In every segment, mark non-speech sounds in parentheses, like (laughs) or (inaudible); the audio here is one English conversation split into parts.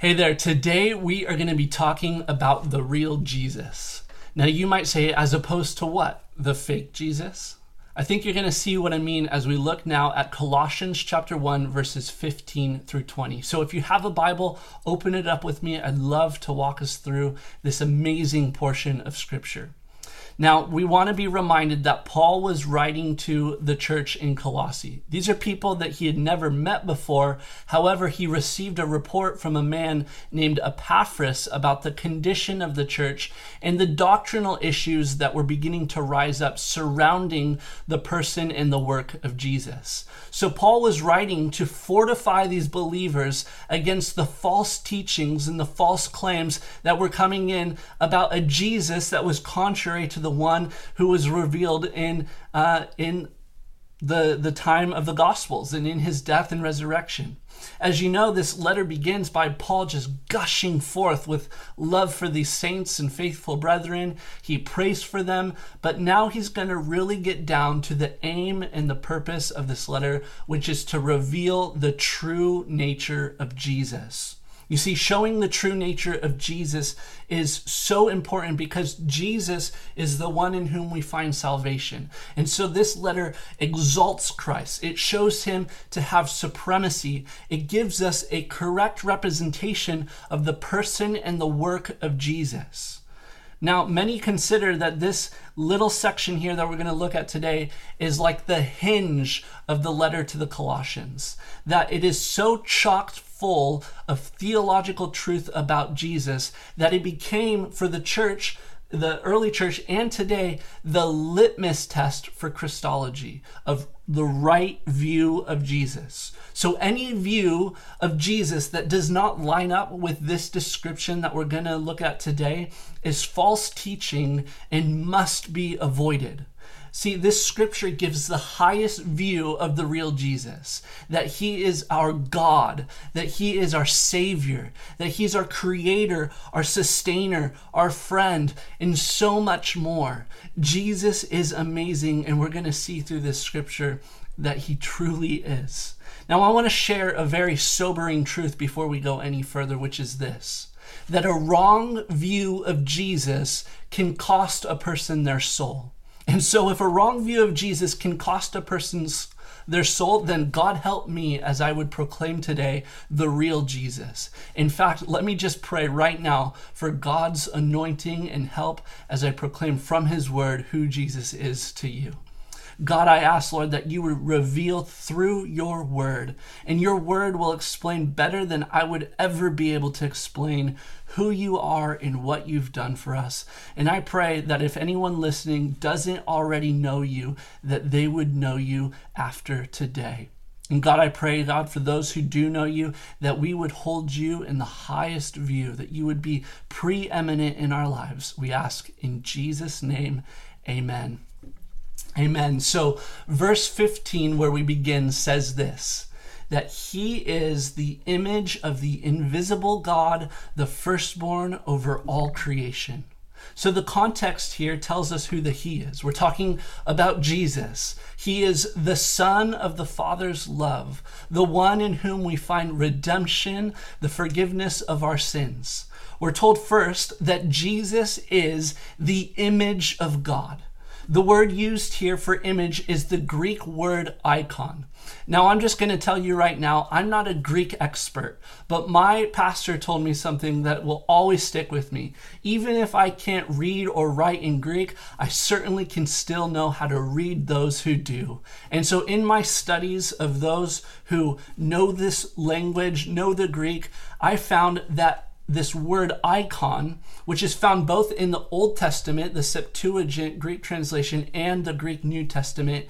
Hey there, today we are going to be talking about the real Jesus. Now, you might say, as opposed to what? The fake Jesus? I think you're going to see what I mean as we look now at Colossians chapter 1, verses 15 through 20. So if you have a Bible, open it up with me. I'd love to walk us through this amazing portion of Scripture. Now, we want to be reminded that Paul was writing to the church in Colossae. These are people that he had never met before. However, he received a report from a man named Epaphras about the condition of the church and the doctrinal issues that were beginning to rise up surrounding the person and the work of Jesus. So, Paul was writing to fortify these believers against the false teachings and the false claims that were coming in about a Jesus that was contrary to the the one who was revealed in uh, in the the time of the Gospels and in his death and resurrection. As you know, this letter begins by Paul just gushing forth with love for these saints and faithful brethren. He prays for them, but now he's going to really get down to the aim and the purpose of this letter, which is to reveal the true nature of Jesus. You see, showing the true nature of Jesus is so important because Jesus is the one in whom we find salvation. And so this letter exalts Christ, it shows him to have supremacy, it gives us a correct representation of the person and the work of Jesus. Now, many consider that this little section here that we're going to look at today is like the hinge of the letter to the Colossians, that it is so chocked full of theological truth about Jesus that it became for the church, the early church, and today, the litmus test for Christology of the right view of Jesus. So, any view of Jesus that does not line up with this description that we're going to look at today is false teaching and must be avoided. See, this scripture gives the highest view of the real Jesus that he is our God, that he is our Savior, that he's our Creator, our Sustainer, our friend, and so much more. Jesus is amazing, and we're going to see through this scripture that he truly is. Now, I want to share a very sobering truth before we go any further, which is this that a wrong view of Jesus can cost a person their soul. And so, if a wrong view of Jesus can cost a person's their soul, then God help me as I would proclaim today the real Jesus. In fact, let me just pray right now for God's anointing and help as I proclaim from His Word who Jesus is to you. God, I ask, Lord, that you would reveal through your word, and your word will explain better than I would ever be able to explain who you are and what you've done for us. And I pray that if anyone listening doesn't already know you, that they would know you after today. And God, I pray, God, for those who do know you, that we would hold you in the highest view, that you would be preeminent in our lives. We ask in Jesus' name, amen. Amen. So, verse 15, where we begin, says this that he is the image of the invisible God, the firstborn over all creation. So the context here tells us who the He is. We're talking about Jesus. He is the Son of the Father's love, the one in whom we find redemption, the forgiveness of our sins. We're told first that Jesus is the image of God. The word used here for image is the Greek word icon. Now, I'm just going to tell you right now, I'm not a Greek expert, but my pastor told me something that will always stick with me. Even if I can't read or write in Greek, I certainly can still know how to read those who do. And so, in my studies of those who know this language, know the Greek, I found that this word icon, which is found both in the Old Testament, the Septuagint Greek translation, and the Greek New Testament,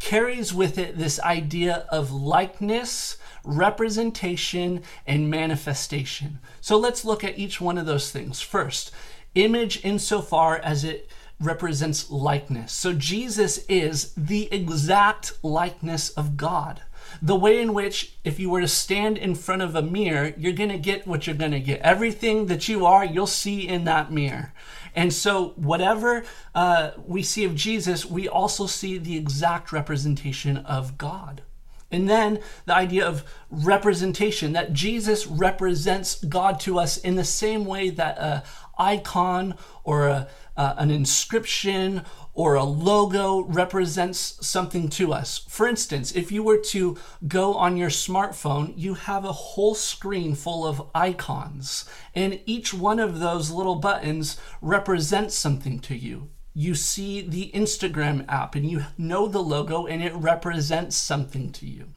carries with it this idea of likeness, representation, and manifestation. So let's look at each one of those things. First, image insofar as it represents likeness. So Jesus is the exact likeness of God the way in which if you were to stand in front of a mirror, you're going to get what you're going to get. Everything that you are, you'll see in that mirror. And so, whatever uh, we see of Jesus, we also see the exact representation of God. And then the idea of representation, that Jesus represents God to us in the same way that a icon or a, uh, an inscription or a logo represents something to us. For instance, if you were to go on your smartphone, you have a whole screen full of icons, and each one of those little buttons represents something to you. You see the Instagram app and you know the logo, and it represents something to you.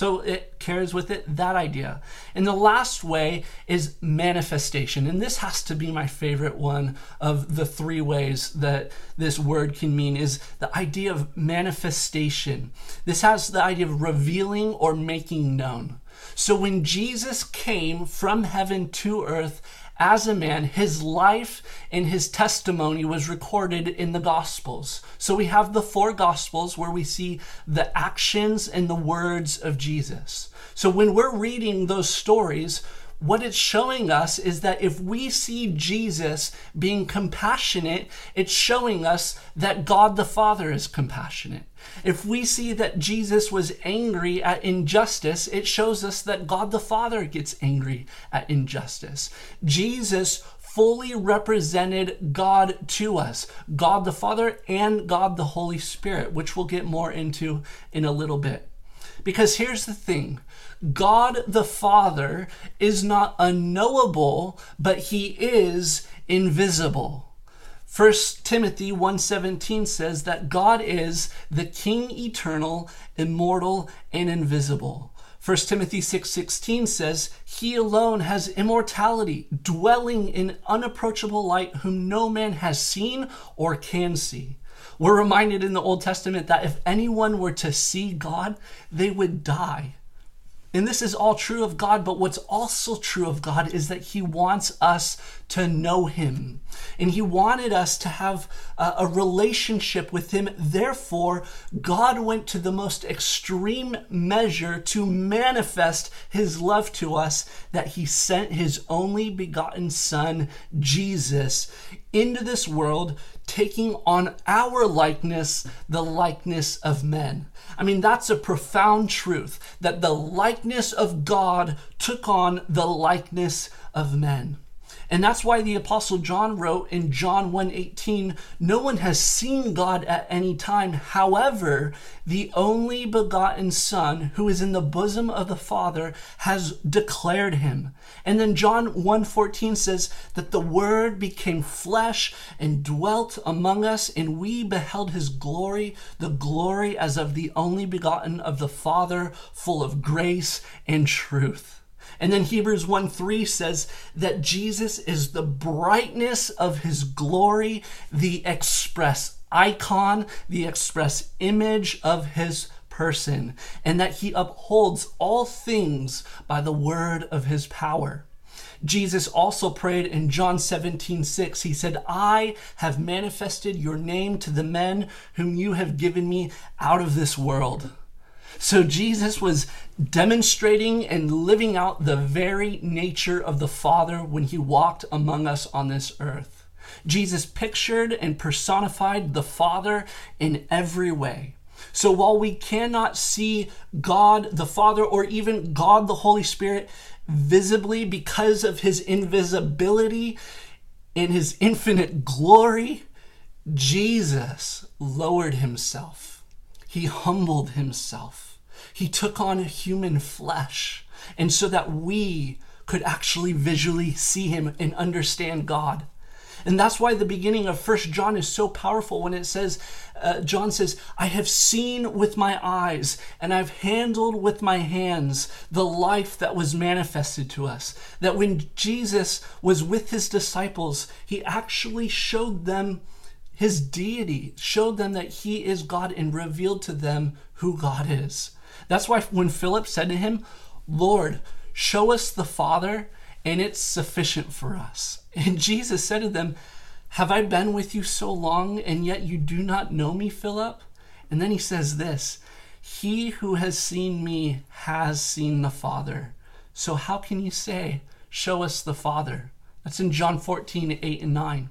So it carries with it that idea. And the last way is manifestation. And this has to be my favorite one of the three ways that this word can mean is the idea of manifestation. This has the idea of revealing or making known. So when Jesus came from heaven to earth as a man, his life and his testimony was recorded in the Gospels. So we have the four Gospels where we see the actions and the words of Jesus. So when we're reading those stories, what it's showing us is that if we see Jesus being compassionate, it's showing us that God the Father is compassionate. If we see that Jesus was angry at injustice, it shows us that God the Father gets angry at injustice. Jesus fully represented God to us, God the Father and God the Holy Spirit, which we'll get more into in a little bit. Because here's the thing God the Father is not unknowable, but he is invisible. 1 Timothy 1:17 says that God is the king eternal, immortal and invisible. 1 Timothy 6:16 says, "He alone has immortality, dwelling in unapproachable light, whom no man has seen or can see." We're reminded in the Old Testament that if anyone were to see God, they would die. And this is all true of God, but what's also true of God is that He wants us to know Him. And He wanted us to have a, a, relationship with Him. Therefore, God went to the most extreme measure to manifest His love to us that He sent His only begotten Son, Jesus, into this world, taking on our likeness, the likeness of men. I mean, that's a profound truth that the likeness of God took on the likeness of men. And that's why the apostle John wrote in John 1:18, no one has seen God at any time. However, the only begotten son who is in the bosom of the Father has declared him. And then John 1:14 says that the word became flesh and dwelt among us and we beheld his glory, the glory as of the only begotten of the Father, full of grace and truth. And then Hebrews 1 3 says that Jesus is the brightness of his glory, the express icon, the express image of his person, and that he upholds all things by the word of his power. Jesus also prayed in John 17, 6. He said, I have manifested your name to the men whom you have given me out of this world. So Jesus was demonstrating and living out the very nature of the Father when he walked among us on this earth. Jesus pictured and personified the Father in every way. So while we cannot see God the Father or even God the Holy Spirit visibly because of his invisibility and his infinite glory, Jesus lowered himself. He humbled himself. He took on human flesh. And so that we could actually visually see him and understand God. And that's why the beginning of First John is so powerful when it says, uh, John says, I have seen with my eyes and I've handled with my hands the life that was manifested to us. That when Jesus was with his disciples, he actually showed them his deity, showed them that he is God and revealed to them who God is. That's why when Philip said to him, Lord, show us the Father, and it's sufficient for us. And (laughs) Jesus said to them, Have I been with you so long, and yet you do not know me, Philip? And then he says this He who has seen me has seen the Father. So how can you say, Show us the Father? That's in John 14, 8 and 9.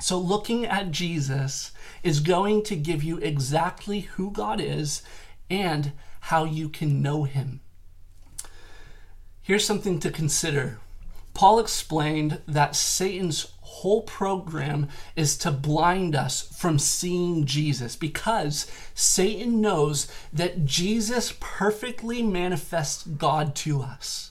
So looking at Jesus is going to give you exactly who God is and how you can know him. Here's something to consider. Paul explained that Satan's whole program is to blind us from seeing Jesus because Satan knows that Jesus perfectly manifests God to us.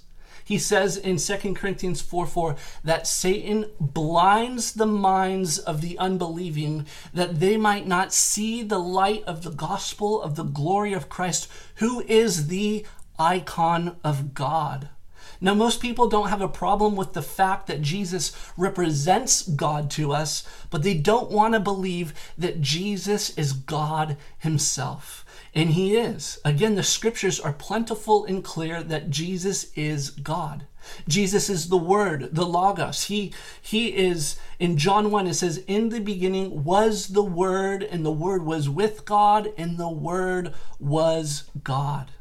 He says in 2 Corinthians 4 4 that Satan blinds the minds of the unbelieving that they might not see the light of the gospel of the glory of Christ, who is the icon of God. Now, most people don't have a problem with the fact that Jesus represents God to us, but they don't want to believe that Jesus is God Himself. And He is. Again, the scriptures are plentiful and clear that Jesus is God. Jesus is the Word, the Logos. He, he is, in John 1, it says, In the beginning was the Word, and the Word was with God, and the Word was God.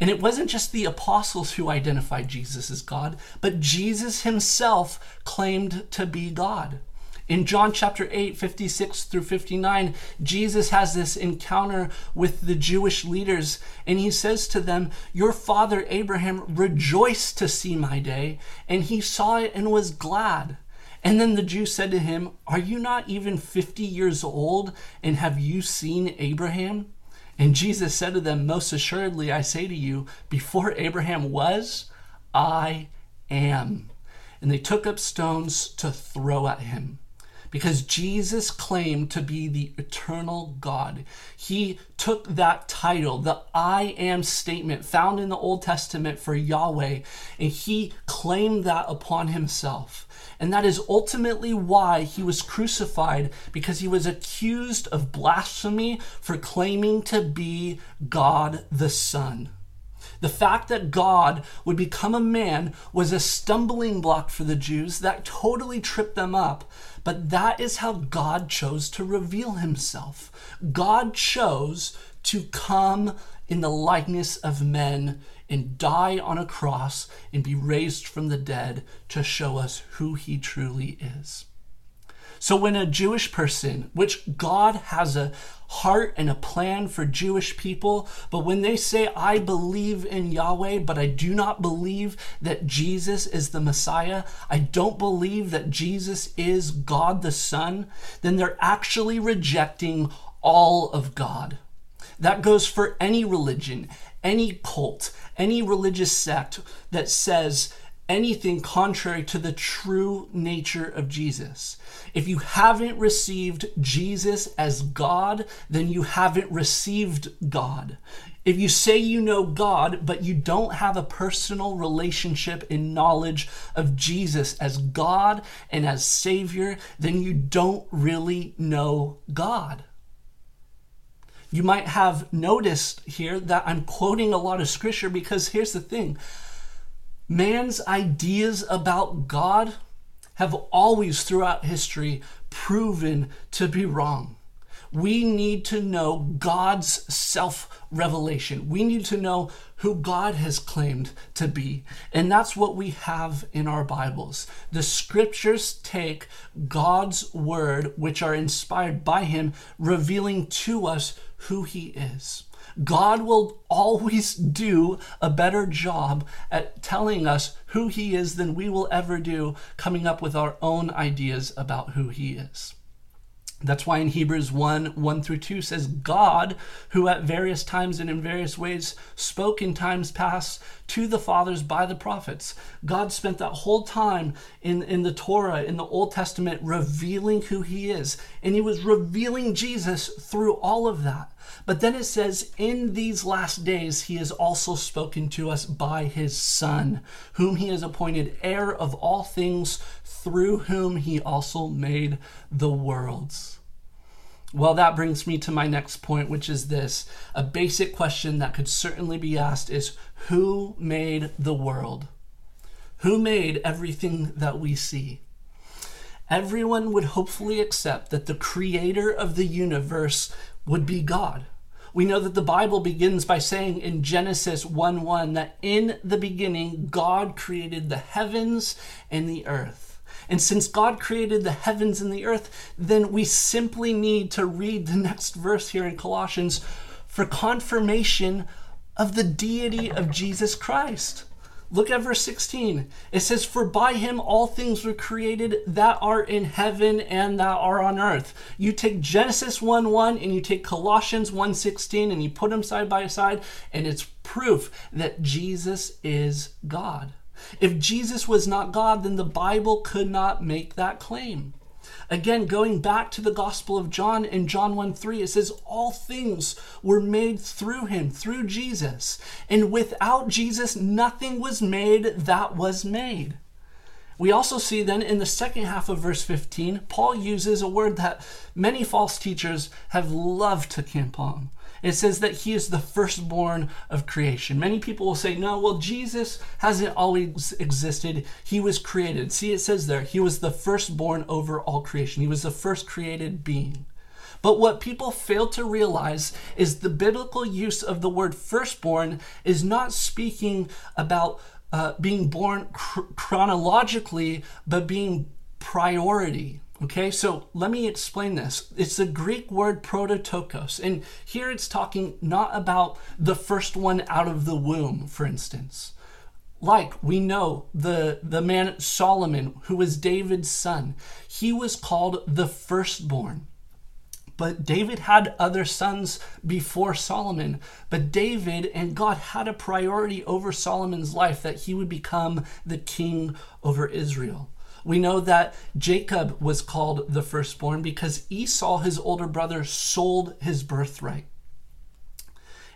And it wasn't just the apostles who identified Jesus as God, but Jesus himself claimed to be God. In John chapter 8, 56 through 59, Jesus has this encounter with the Jewish leaders, and he says to them, Your father Abraham rejoiced to see my day, and he saw it and was glad. And then the Jews said to him, Are you not even 50 years old, and have you seen Abraham? And Jesus said to them, Most assuredly, I say to you, before Abraham was, I am. And they took up stones to throw at him. Because Jesus claimed to be the eternal God. He took that title, the I am statement found in the Old Testament for Yahweh, and he claimed that upon himself. And that is ultimately why he was crucified, because he was accused of blasphemy for claiming to be God the Son. The fact that God would become a man was a stumbling block for the Jews that totally tripped them up. But that is how God chose to reveal himself. God chose to come in the likeness of men and die on a cross and be raised from the dead to show us who he truly is. So, when a Jewish person, which God has a heart and a plan for Jewish people, but when they say, I believe in Yahweh, but I do not believe that Jesus is the Messiah, I don't believe that Jesus is God the Son, then they're actually rejecting all of God. That goes for any religion, any cult, any religious sect that says anything contrary to the true nature of Jesus. If you haven't received Jesus as God, then you haven't received God. If you say you know God, but you don't have a personal relationship and knowledge of Jesus as God and as Savior, then you don't really know God. You might have noticed here that I'm quoting a lot of scripture because here's the thing man's ideas about God have always throughout history proven to be wrong. We need to know God's self revelation. We need to know who God has claimed to be. And that's what we have in our Bibles. The scriptures take God's word, which are inspired by Him, revealing to us who He is. God will always do a better job at telling us who He is than we will ever do coming up with our own ideas about who He is. That's why in Hebrews 1 1 through 2 says, God, who at various times and in various ways spoke in times past to the fathers by the prophets. God spent that whole time in, in the Torah, in the Old Testament, revealing who He is. And He was revealing Jesus through all of that. But then it says, In these last days, He has also spoken to us by His Son, whom He has appointed heir of all things through whom he also made the worlds. Well, that brings me to my next point, which is this. A basic question that could certainly be asked is Who made the world? Who made everything that we see? Everyone would hopefully accept that the creator of the universe would be God. We know that the Bible begins by saying in Genesis 1 1 that in the beginning God created the heavens and the earth. And since God created the heavens and the earth, then we simply need to read the next verse here in Colossians for confirmation of the deity of Jesus Christ. Look at verse 16. It says, For by him all things were created that are in heaven and that are on earth. You take Genesis 1 1 and you take Colossians 1 16 and you put them side by side, and it's proof that Jesus is God. If Jesus was not God, then the Bible could not make that claim. Again, going back to the Gospel of John in John 1 3, it says, All things were made through him, through Jesus. And without Jesus, nothing was made that was made. We also see then in the second half of verse 15, Paul uses a word that many false teachers have loved to camp on. It says that he is the firstborn of creation. Many people will say, no, well, Jesus hasn't always existed. He was created. See, it says there, he was the firstborn over all creation. He was the first created being. But what people fail to realize is the biblical use of the word firstborn is not speaking about uh, being born cr- chronologically, but being priority. Okay, so let me explain this. It's the Greek word prototokos, and here it's talking not about the first one out of the womb, for instance. Like we know the, the man Solomon, who was David's son, he was called the firstborn. But David had other sons before Solomon. But David and God had a priority over Solomon's life that he would become the king over Israel. We know that Jacob was called the firstborn because Esau, his older brother, sold his birthright.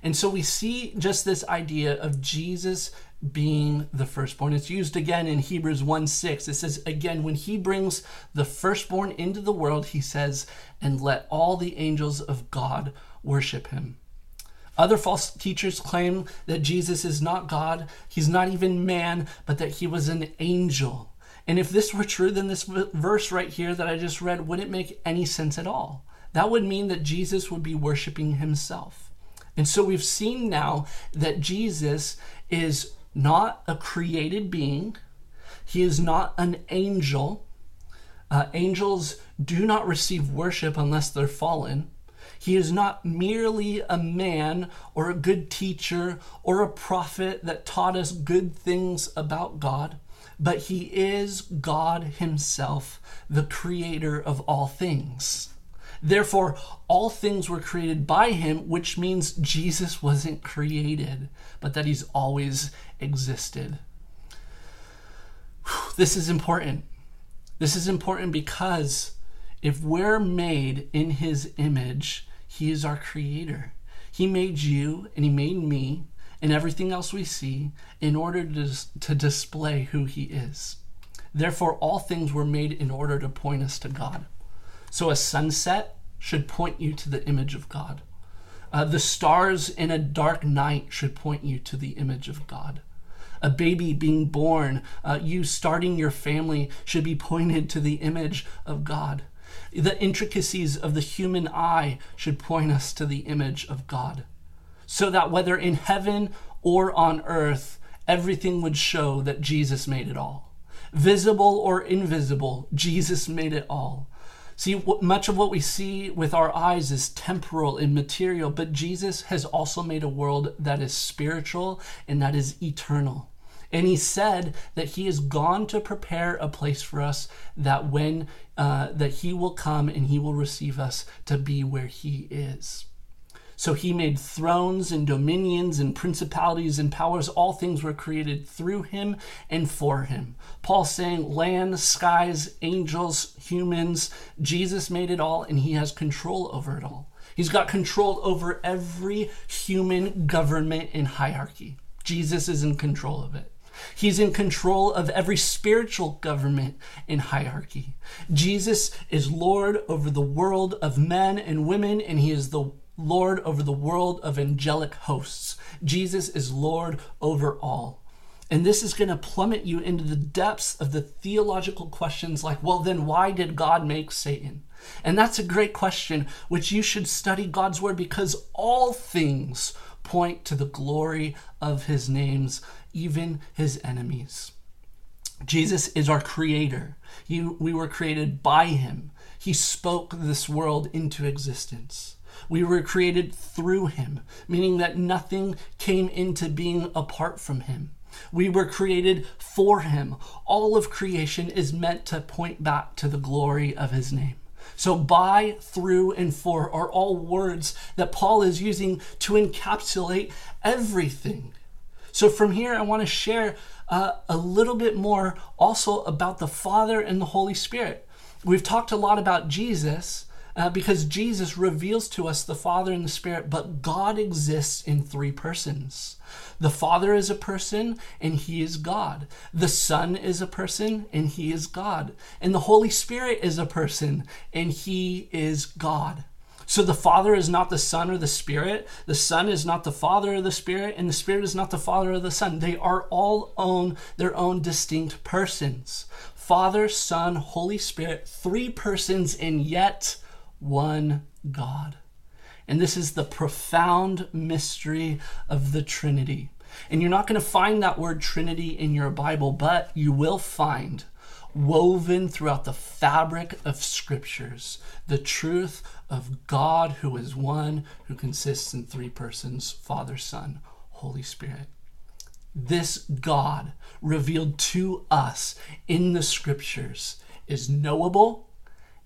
And so we see just this idea of Jesus being the firstborn. It's used again in Hebrews 1 6. It says, again, when he brings the firstborn into the world, he says, and let all the angels of God worship him. Other false teachers claim that Jesus is not God, he's not even man, but that he was an angel. And if this were true, then this verse right here that I just read wouldn't make any sense at all. That would mean that Jesus would be worshiping himself. And so we've seen now that Jesus is not a created being, he is not an angel. Uh, angels do not receive worship unless they're fallen. He is not merely a man or a good teacher or a prophet that taught us good things about God but he is God himself, the creator of all things. Therefore, all things were created by him, which means Jesus wasn't created, but that he's always existed. This is important. This is important because if we're made in his image, he is our creator. He made you and he made me and everything else we see in order to, to display who he is. Therefore, all things were made in order to point us to God. So a sunset should point you to the image of God. Uh, the stars in a dark night should point you to the image of God. A baby being born, uh, you starting your family should be pointed to the image of God. The intricacies of the human eye should point us to the image of God so that whether in heaven or on earth, everything would show that Jesus made it all. Visible or invisible, Jesus made it all. See, much of what we see with our eyes is temporal and material, but Jesus has also made a world that is spiritual and that is eternal. And he said that he has gone to prepare a place for us that when uh, that he will come and he will receive us to be where he is. So he made thrones and dominions and principalities and powers. All things were created through him and for him. Paul saying, land, skies, angels, humans, Jesus made it all and he has control over it all. He's got control over every human government and hierarchy. Jesus is in control of it. He's in control of every spiritual government and hierarchy. Jesus is Lord over the world of men and women, and He is the Lord over the world of angelic hosts. Jesus is Lord over all. And this is going to plummet you into the depths of the theological questions like, well, then why did God make Satan? And that's a great question, which you should study God's word because all things point to the glory of his names, even his enemies. Jesus is our creator. He, we were created by him. He spoke this world into existence. We were created through him, meaning that nothing came into being apart from him. We were created for him. All of creation is meant to point back to the glory of his name. So, by, through, and for are all words that Paul is using to encapsulate everything. So, from here, I want to share uh, a little bit more also about the Father and the Holy Spirit. We've talked a lot about Jesus, uh, because Jesus reveals to us the Father and the Spirit, but God exists in three persons. The Father is a person and He is God. The Son is a person and He is God. And the Holy Spirit is a person and He is God. So the Father is not the Son or the Spirit. The Son is not the Father or the Spirit, and the Spirit is not the Father or the Son. They are all own their own distinct persons. Father, Son, Holy Spirit, three persons and yet one God. And this is the profound mystery of the Trinity. And you're not going to find that word Trinity in your Bible, but you will find woven throughout the fabric of scriptures the truth of God who is one, who consists in three persons Father, Son, Holy Spirit. This God revealed to us in the scriptures is knowable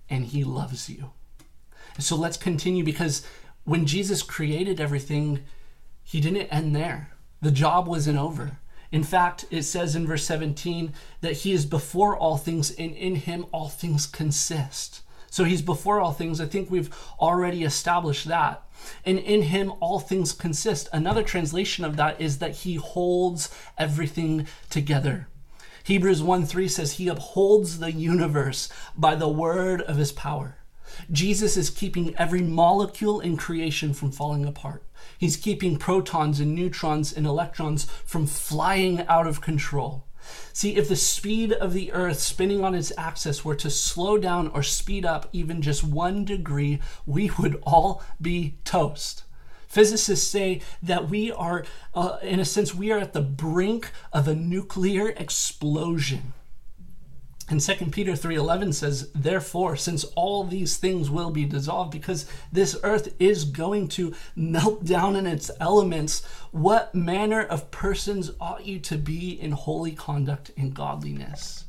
and he loves you. So let's continue because when Jesus created everything, he didn't end there. The job wasn't over. In fact, it says in verse 17 that he is before all things, and in him all things consist. So he's before all things. I think we've already established that. And in him all things consist. Another translation of that is that he holds everything together. Hebrews 1 3 says, He upholds the universe by the word of his power. Jesus is keeping every molecule in creation from falling apart. He's keeping protons and neutrons and electrons from flying out of control. See, if the speed of the Earth spinning on its axis were to slow down or speed up even just one degree, we would all be toast. Physicists say that we are, uh, in a sense, we are at the brink of a nuclear explosion. And 2 Peter 3:11 says, "Therefore, since all these things will be dissolved because this earth is going to melt down in its elements, what manner of persons ought you to be in holy conduct and godliness?"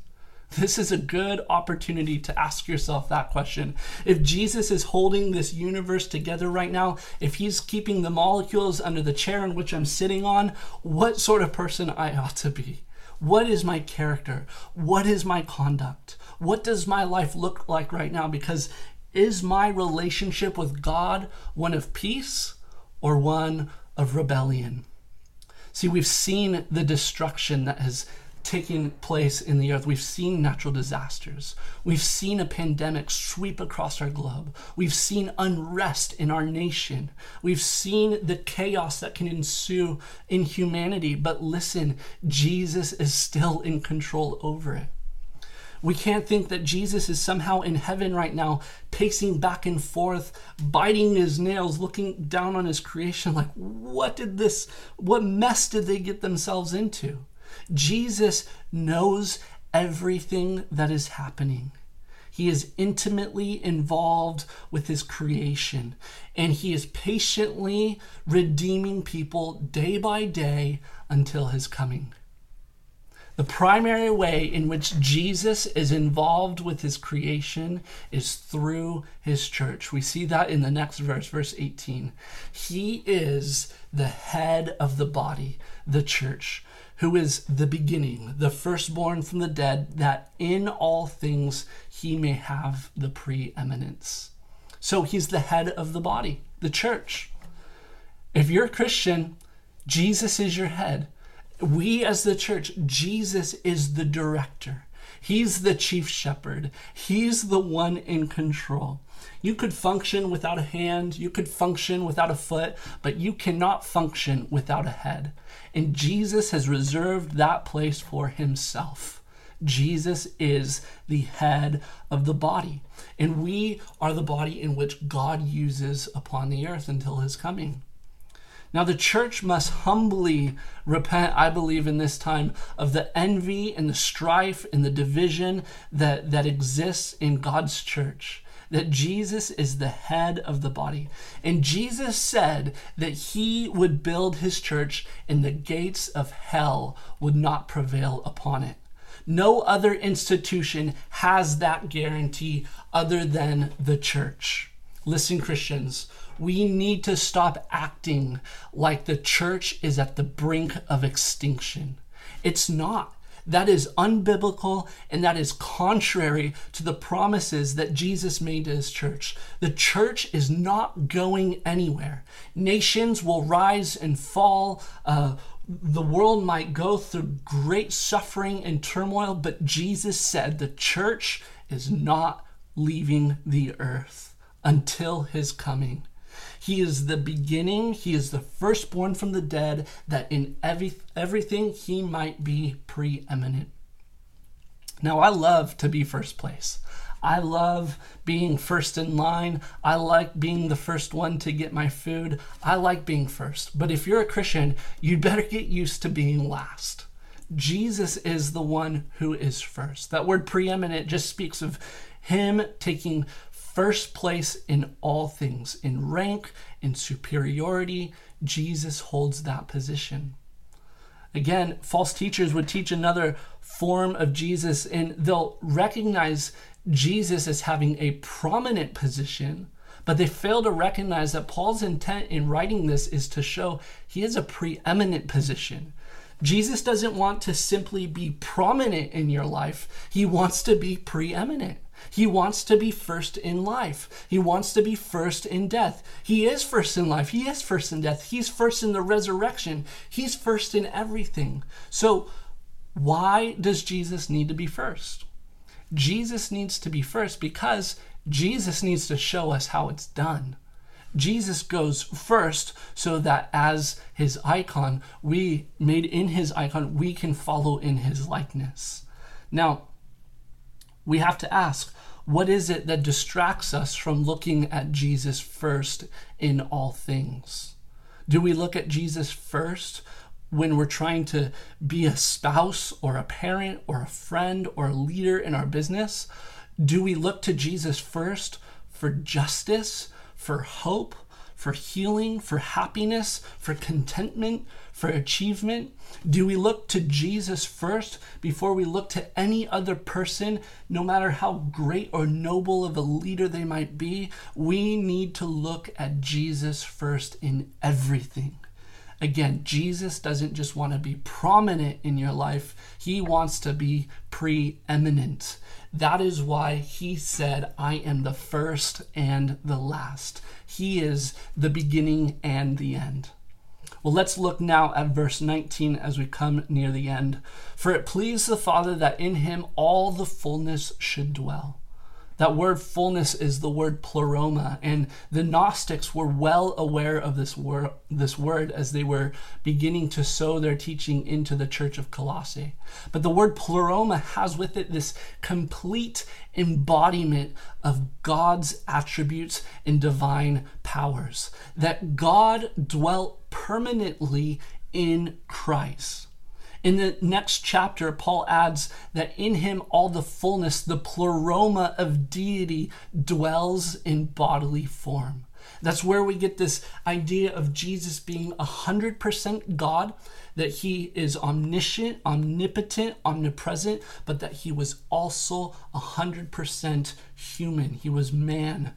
This is a good opportunity to ask yourself that question. If Jesus is holding this universe together right now, if he's keeping the molecules under the chair in which I'm sitting on, what sort of person I ought to be? What is my character? What is my conduct? What does my life look like right now? Because is my relationship with God one of peace or one of rebellion? See, we've seen the destruction that has taking place in the earth. We've seen natural disasters. We've seen a pandemic sweep across our globe. We've seen unrest in our nation. We've seen the chaos that can ensue in humanity. But listen, Jesus is still in control over it. We can't think that Jesus is somehow in heaven right now, pacing back and forth, biting his nails, looking down on his creation like, what did this, what mess did they get themselves into? Jesus knows everything that is happening. He is intimately involved with his creation, and he is patiently redeeming people day by day until his coming. The primary way in which Jesus is involved with his creation is through his church. We see that in the next verse, verse 18. He is the head of the body, the church who is the beginning, the firstborn from the dead, that in all things he may have the preeminence. So he's the head of the body, the church. If you're a Christian, Jesus is your head. We, as the church, Jesus is the director. He's the chief shepherd. He's the one in control. You could function without a hand, you could function without a foot, but you cannot function without a head. And Jesus has reserved that place for himself. Jesus is the head of the body, and we are the body in which God uses upon the earth until his coming. Now, the church must humbly repent, I believe, in this time of the envy and the strife and the division that, that exists in God's church. That Jesus is the head of the body. And Jesus said that he would build his church and the gates of hell would not prevail upon it. No other institution has that guarantee other than the church. Listen, Christians, we need to stop acting like the church is at the brink of extinction. It's not. That is unbiblical and that is contrary to the promises that Jesus made to his church. The church is not going anywhere. Nations will rise and fall. Uh, the world might go through great suffering and turmoil, but Jesus said the church is not leaving the earth until his coming. He is the beginning, he is the firstborn from the dead, that in every, everything he might be preeminent. Now, I love to be first place. I love being first in line. I like being the first one to get my food. I like being first. But if you're a Christian, you'd better get used to being last. Jesus is the one who is first. That word preeminent just speaks of him taking first place in all things, in rank, in superiority. Jesus holds that position. Again, false teachers would teach another form of Jesus, and they'll recognize Jesus as having a prominent position, but they fail to recognize that Paul's intent in writing this is to show he has a preeminent position. Jesus doesn't want to simply be prominent in your life, he wants to be preeminent. He wants to be first in life. He wants to be first in death. He is first in life. He is first in death. He's first in the resurrection. He's first in everything. So, why does Jesus need to be first? Jesus needs to be first because Jesus needs to show us how it's done. Jesus goes first so that as his icon, we made in his icon, we can follow in his likeness. Now, we have to ask what is it that distracts us from looking at Jesus first in all things? Do we look at Jesus first when we're trying to be a spouse or a parent or a friend or a leader in our business? Do we look to Jesus first for justice, for hope, for healing, for happiness, for contentment, for achievement? Do we look to Jesus first before we look to any other person, no matter how great or noble of a leader they might be? We need to look at Jesus first in everything. Again, Jesus doesn't just want to be prominent in your life, he wants to be preeminent. That is why he said, I am the first and the last. He is the beginning and the end. Well, let's look now at verse 19 as we come near the end. For it pleased the Father that in him all the fullness should dwell that word fullness is the word pleroma, and the Gnostics were well aware of this word, this word as they were beginning to sow their teaching into the church of Colossae. But the word pleroma has with it this complete embodiment of God's attributes and divine powers, that God dwelt permanently in Christ. In the next chapter, Paul adds that in him all the fullness, the pleroma of deity dwells in bodily form. That's where we get this idea of Jesus being 100% God, that he is omniscient, omnipotent, omnipresent, but that he was also 100% human. He was man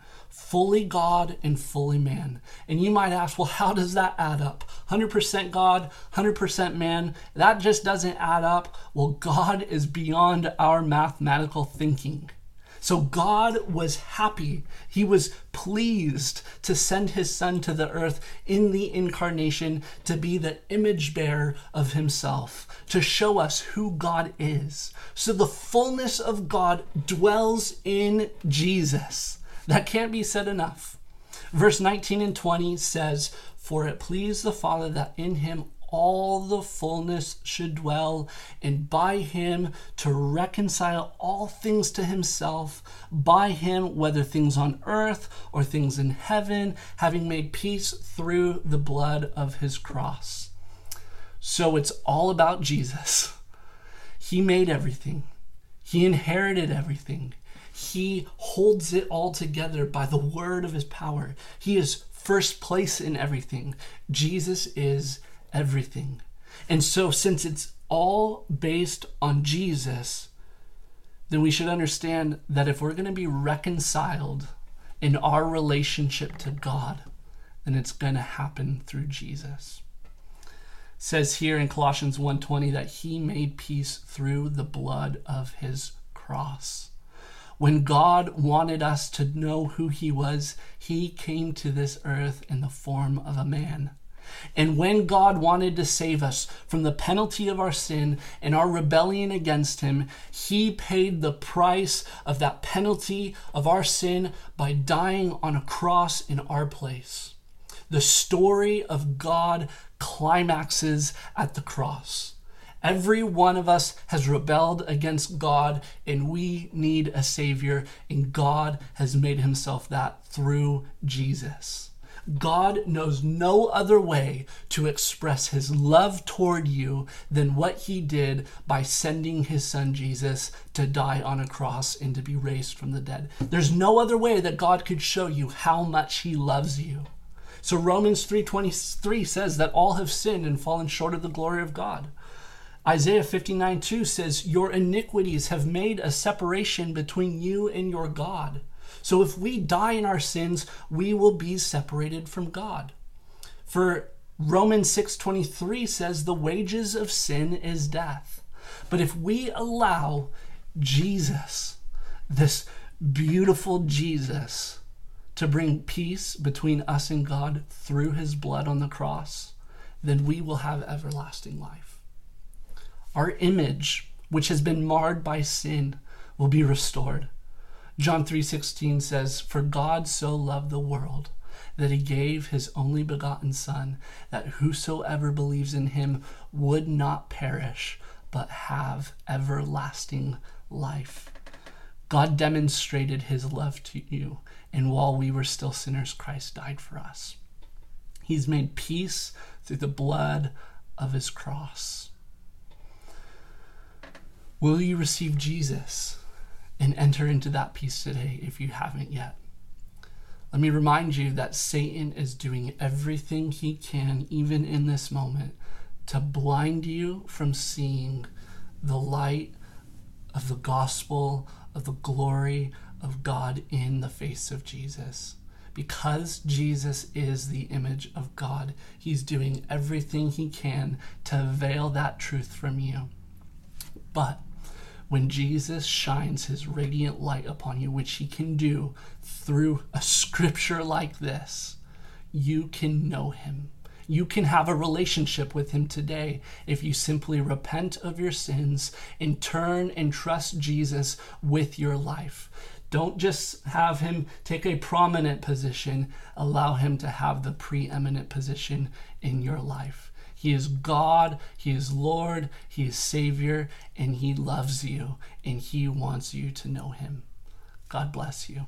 fully God and fully man. And you might ask, well, how does that add up? 100% God, 100% man. That just doesn't add up. Well, God is beyond our mathematical thinking. So God was happy. He was pleased to send his son to the earth in the incarnation to be the image bearer of himself, to show us who God is. So the fullness of God dwells in Jesus. That can't be said enough. Verse 19 and 20 says, For it pleased the Father that in him all the fullness should dwell, and by him to reconcile all things to himself, by him, whether things on earth or things in heaven, having made peace through the blood of his cross. So it's all about Jesus. He made everything, he inherited everything. He holds it all together by the word of his power. He is first place in everything. Jesus is everything. And so, since it's all based on Jesus, then we should understand that if we're going to be reconciled in our relationship to God, then it's going to happen through Jesus. It says here in Colossians 1:20 that he made peace through the blood of his cross. When God wanted us to know who he was, he came to this earth in the form of a man. And when God wanted to save us from the penalty of our sin and our rebellion against Him, He paid the price of that penalty of our sin by dying on a cross in our place. The story of God climaxes at the cross. Every one of us has rebelled against God, and we need a Savior, and God has made Himself that through Jesus. God knows no other way to express his love toward you than what he did by sending his son Jesus to die on a cross and to be raised from the dead. There's no other way that God could show you how much he loves you. So Romans 3:23 says that all have sinned and fallen short of the glory of God. Isaiah 59 2 says, Your iniquities have made a separation between you and your God. So if we die in our sins, we will be separated from God. For Romans 6:23 says the wages of sin is death. But if we allow Jesus, this beautiful Jesus, to bring peace between us and God through his blood on the cross, then we will have everlasting life. Our image, which has been marred by sin, will be restored. John 3:16 says, "For God so loved the world that he gave his only begotten son, that whosoever believes in him would not perish, but have everlasting life." God demonstrated his love to you, and while we were still sinners, Christ died for us. He's made peace through the blood of his cross. Will you receive Jesus? and enter into that peace today if you haven't yet. Let me remind you that Satan is doing everything he can, even in this moment, to blind you from seeing the light of the gospel, of the glory of God in the face of Jesus. Because Jesus is the image of God, he's doing everything he can to veil that truth from you. But when Jesus shines his radiant light upon you, which he can do through a scripture like this, you can know him. You can have a relationship with him today if you simply repent of your sins and turn and trust Jesus with your life. Don't just have him take a prominent position, allow him to have the preeminent position in your life. He is God, He is Lord, He is Savior, and He loves you, and He wants you to know Him. God bless you.